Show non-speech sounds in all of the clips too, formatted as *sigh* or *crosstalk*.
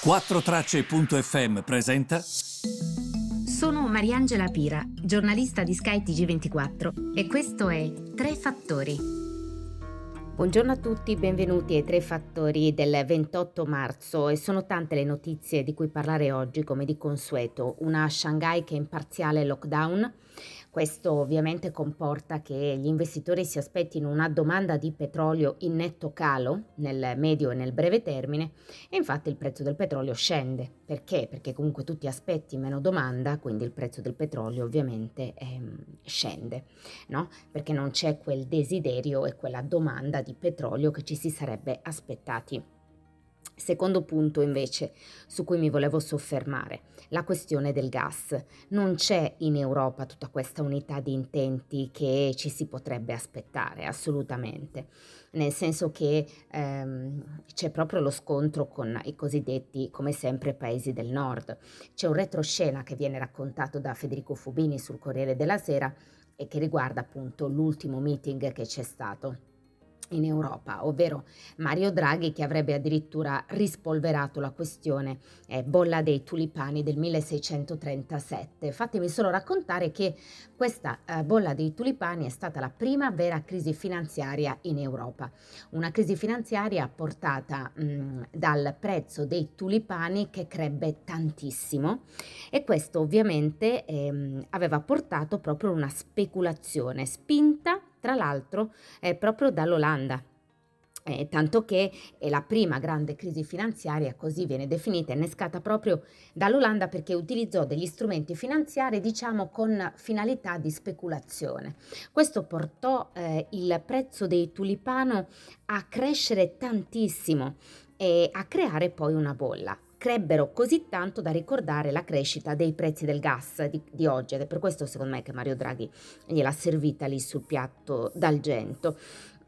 4Tracce.fm presenta. Sono Mariangela Pira, giornalista di skytg 24 e questo è Tre Fattori. Buongiorno a tutti, benvenuti ai Tre Fattori del 28 marzo e sono tante le notizie di cui parlare oggi come di consueto. Una Shanghai che è in parziale lockdown, questo ovviamente comporta che gli investitori si aspettino una domanda di petrolio in netto calo nel medio e nel breve termine e infatti il prezzo del petrolio scende. Perché? Perché comunque tu ti aspetti meno domanda, quindi il prezzo del petrolio ovviamente ehm, scende, no? Perché non c'è quel desiderio e quella domanda di petrolio che ci si sarebbe aspettati. Secondo punto invece su cui mi volevo soffermare, la questione del gas. Non c'è in Europa tutta questa unità di intenti che ci si potrebbe aspettare, assolutamente, nel senso che ehm, c'è proprio lo scontro con i cosiddetti, come sempre, paesi del nord. C'è un retroscena che viene raccontato da Federico Fubini sul Corriere della Sera e che riguarda appunto l'ultimo meeting che c'è stato in Europa, ovvero Mario Draghi che avrebbe addirittura rispolverato la questione eh, bolla dei tulipani del 1637. Fatemi solo raccontare che questa eh, bolla dei tulipani è stata la prima vera crisi finanziaria in Europa, una crisi finanziaria portata mh, dal prezzo dei tulipani che crebbe tantissimo e questo ovviamente ehm, aveva portato proprio una speculazione spinta tra l'altro eh, proprio dall'Olanda. Eh, tanto che è la prima grande crisi finanziaria, così viene definita, innescata proprio dall'Olanda perché utilizzò degli strumenti finanziari, diciamo, con finalità di speculazione. Questo portò eh, il prezzo dei tulipano a crescere tantissimo e a creare poi una bolla crebbero così tanto da ricordare la crescita dei prezzi del gas di, di oggi ed è per questo secondo me che Mario Draghi gliel'ha servita lì sul piatto d'argento.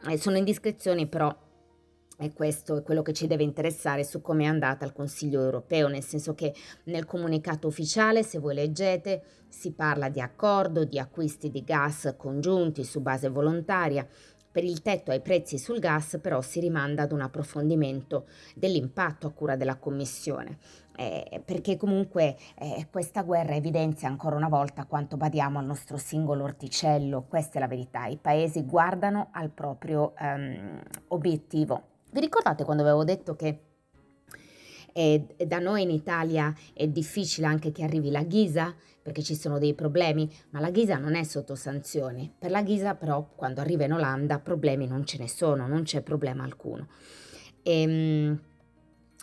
Eh, sono indiscrezioni però e questo è quello che ci deve interessare su come è andata al Consiglio europeo, nel senso che nel comunicato ufficiale, se voi leggete, si parla di accordo, di acquisti di gas congiunti su base volontaria, per il tetto ai prezzi sul gas però si rimanda ad un approfondimento dell'impatto a cura della Commissione, eh, perché comunque eh, questa guerra evidenzia ancora una volta quanto badiamo al nostro singolo orticello, questa è la verità, i paesi guardano al proprio um, obiettivo. Vi ricordate quando avevo detto che e da noi in Italia è difficile anche che arrivi la ghisa perché ci sono dei problemi, ma la ghisa non è sotto sanzioni. Per la ghisa però quando arriva in Olanda problemi non ce ne sono, non c'è problema alcuno. Ehm,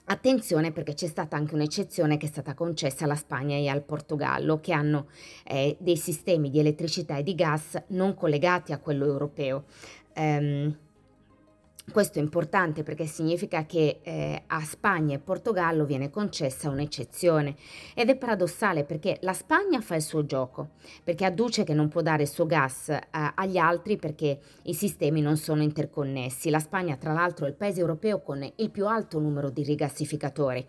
Attenzione perché c'è stata anche un'eccezione che è stata concessa alla Spagna e al Portogallo che hanno eh, dei sistemi di elettricità e di gas non collegati a quello europeo. Um, questo è importante perché significa che eh, a Spagna e Portogallo viene concessa un'eccezione ed è paradossale perché la Spagna fa il suo gioco, perché adduce che non può dare il suo gas eh, agli altri perché i sistemi non sono interconnessi. La Spagna tra l'altro è il paese europeo con il più alto numero di rigassificatori.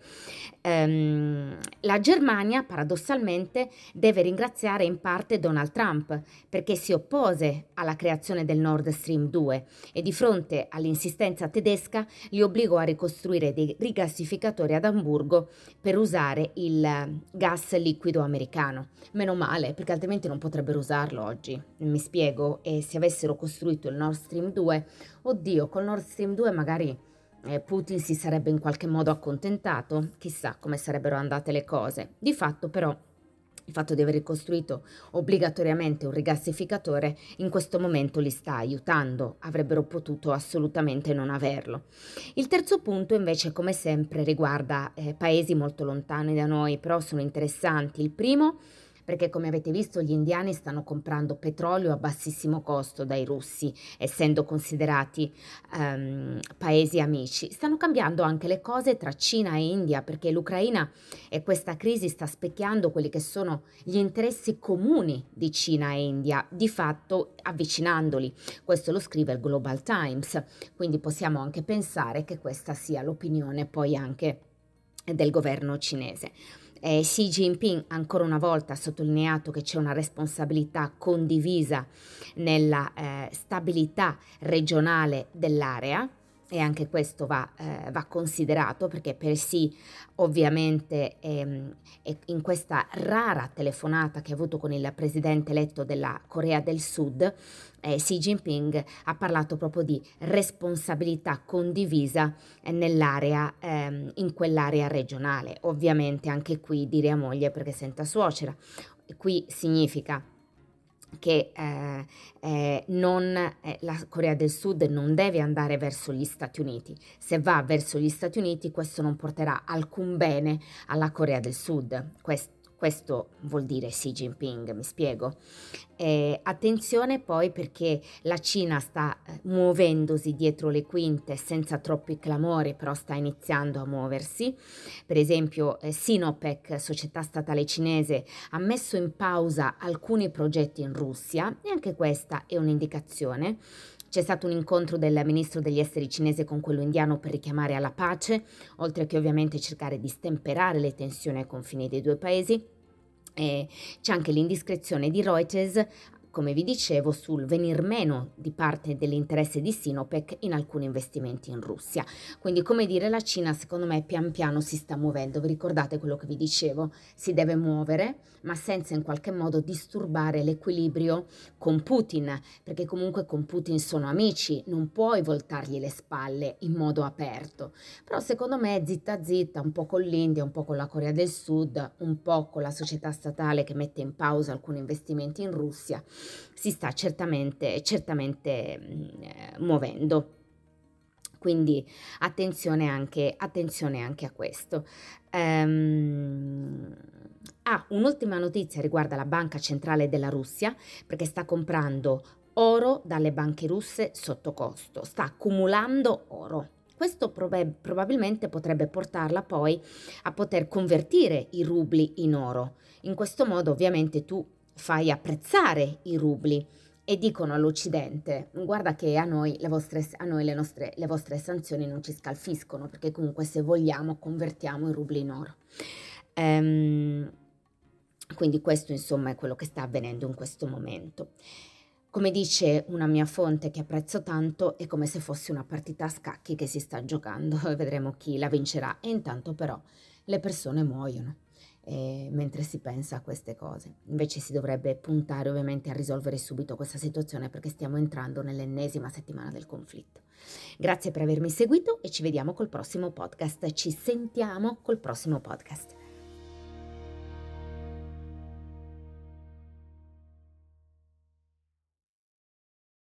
Ehm, la Germania paradossalmente deve ringraziare in parte Donald Trump perché si oppose alla creazione del Nord Stream 2 e di fronte all'insistenza l'assistenza tedesca li obbligò a ricostruire dei rigassificatori ad Amburgo per usare il gas liquido americano. Meno male, perché altrimenti non potrebbero usarlo oggi. Mi spiego, e se avessero costruito il Nord Stream 2, oddio, col Nord Stream 2 magari eh, Putin si sarebbe in qualche modo accontentato, chissà come sarebbero andate le cose. Di fatto però il fatto di aver costruito obbligatoriamente un rigassificatore in questo momento li sta aiutando, avrebbero potuto assolutamente non averlo. Il terzo punto invece come sempre riguarda eh, paesi molto lontani da noi, però sono interessanti. Il primo perché come avete visto gli indiani stanno comprando petrolio a bassissimo costo dai russi, essendo considerati um, paesi amici. Stanno cambiando anche le cose tra Cina e India, perché l'Ucraina e questa crisi sta specchiando quelli che sono gli interessi comuni di Cina e India, di fatto avvicinandoli. Questo lo scrive il Global Times, quindi possiamo anche pensare che questa sia l'opinione poi anche del governo cinese. Eh, Xi Jinping ancora una volta ha sottolineato che c'è una responsabilità condivisa nella eh, stabilità regionale dell'area e anche questo va, eh, va, considerato perché per sì ovviamente ehm, in questa rara telefonata che ha avuto con il presidente eletto della Corea del Sud eh, Xi Jinping ha parlato proprio di responsabilità condivisa eh, nell'area, ehm, in quell'area regionale ovviamente anche qui dire a moglie perché senta suocera qui significa che eh, eh, non, eh, la Corea del Sud non deve andare verso gli Stati Uniti. Se va verso gli Stati Uniti questo non porterà alcun bene alla Corea del Sud. Questo questo vuol dire Xi Jinping, mi spiego. Eh, attenzione poi perché la Cina sta eh, muovendosi dietro le quinte senza troppi clamori, però sta iniziando a muoversi. Per esempio eh, Sinopec, società statale cinese, ha messo in pausa alcuni progetti in Russia e anche questa è un'indicazione. C'è stato un incontro del ministro degli esteri cinese con quello indiano per richiamare alla pace, oltre che ovviamente cercare di stemperare le tensioni ai confini dei due paesi. E c'è anche l'indiscrezione di Reuters come vi dicevo, sul venir meno di parte dell'interesse di Sinopec in alcuni investimenti in Russia. Quindi, come dire, la Cina secondo me pian piano si sta muovendo. Vi ricordate quello che vi dicevo? Si deve muovere, ma senza in qualche modo disturbare l'equilibrio con Putin, perché comunque con Putin sono amici, non puoi voltargli le spalle in modo aperto. Però secondo me zitta zitta, un po' con l'India, un po' con la Corea del Sud, un po' con la società statale che mette in pausa alcuni investimenti in Russia, si sta certamente, certamente eh, muovendo. Quindi attenzione anche, attenzione anche a questo. Um, ah, un'ultima notizia riguarda la Banca Centrale della Russia perché sta comprando oro dalle banche russe sotto costo, sta accumulando oro. Questo prob- probabilmente potrebbe portarla poi a poter convertire i rubli in oro. In questo modo ovviamente tu fai apprezzare i rubli e dicono all'Occidente guarda che a noi, le vostre, a noi le, nostre, le vostre sanzioni non ci scalfiscono perché comunque se vogliamo convertiamo i rubli in oro. Ehm, quindi questo insomma è quello che sta avvenendo in questo momento. Come dice una mia fonte che apprezzo tanto, è come se fosse una partita a scacchi che si sta giocando *laughs* vedremo chi la vincerà e intanto però le persone muoiono eh, mentre si pensa a queste cose. Invece si dovrebbe puntare ovviamente a risolvere subito questa situazione perché stiamo entrando nell'ennesima settimana del conflitto. Grazie per avermi seguito e ci vediamo col prossimo podcast. Ci sentiamo col prossimo podcast.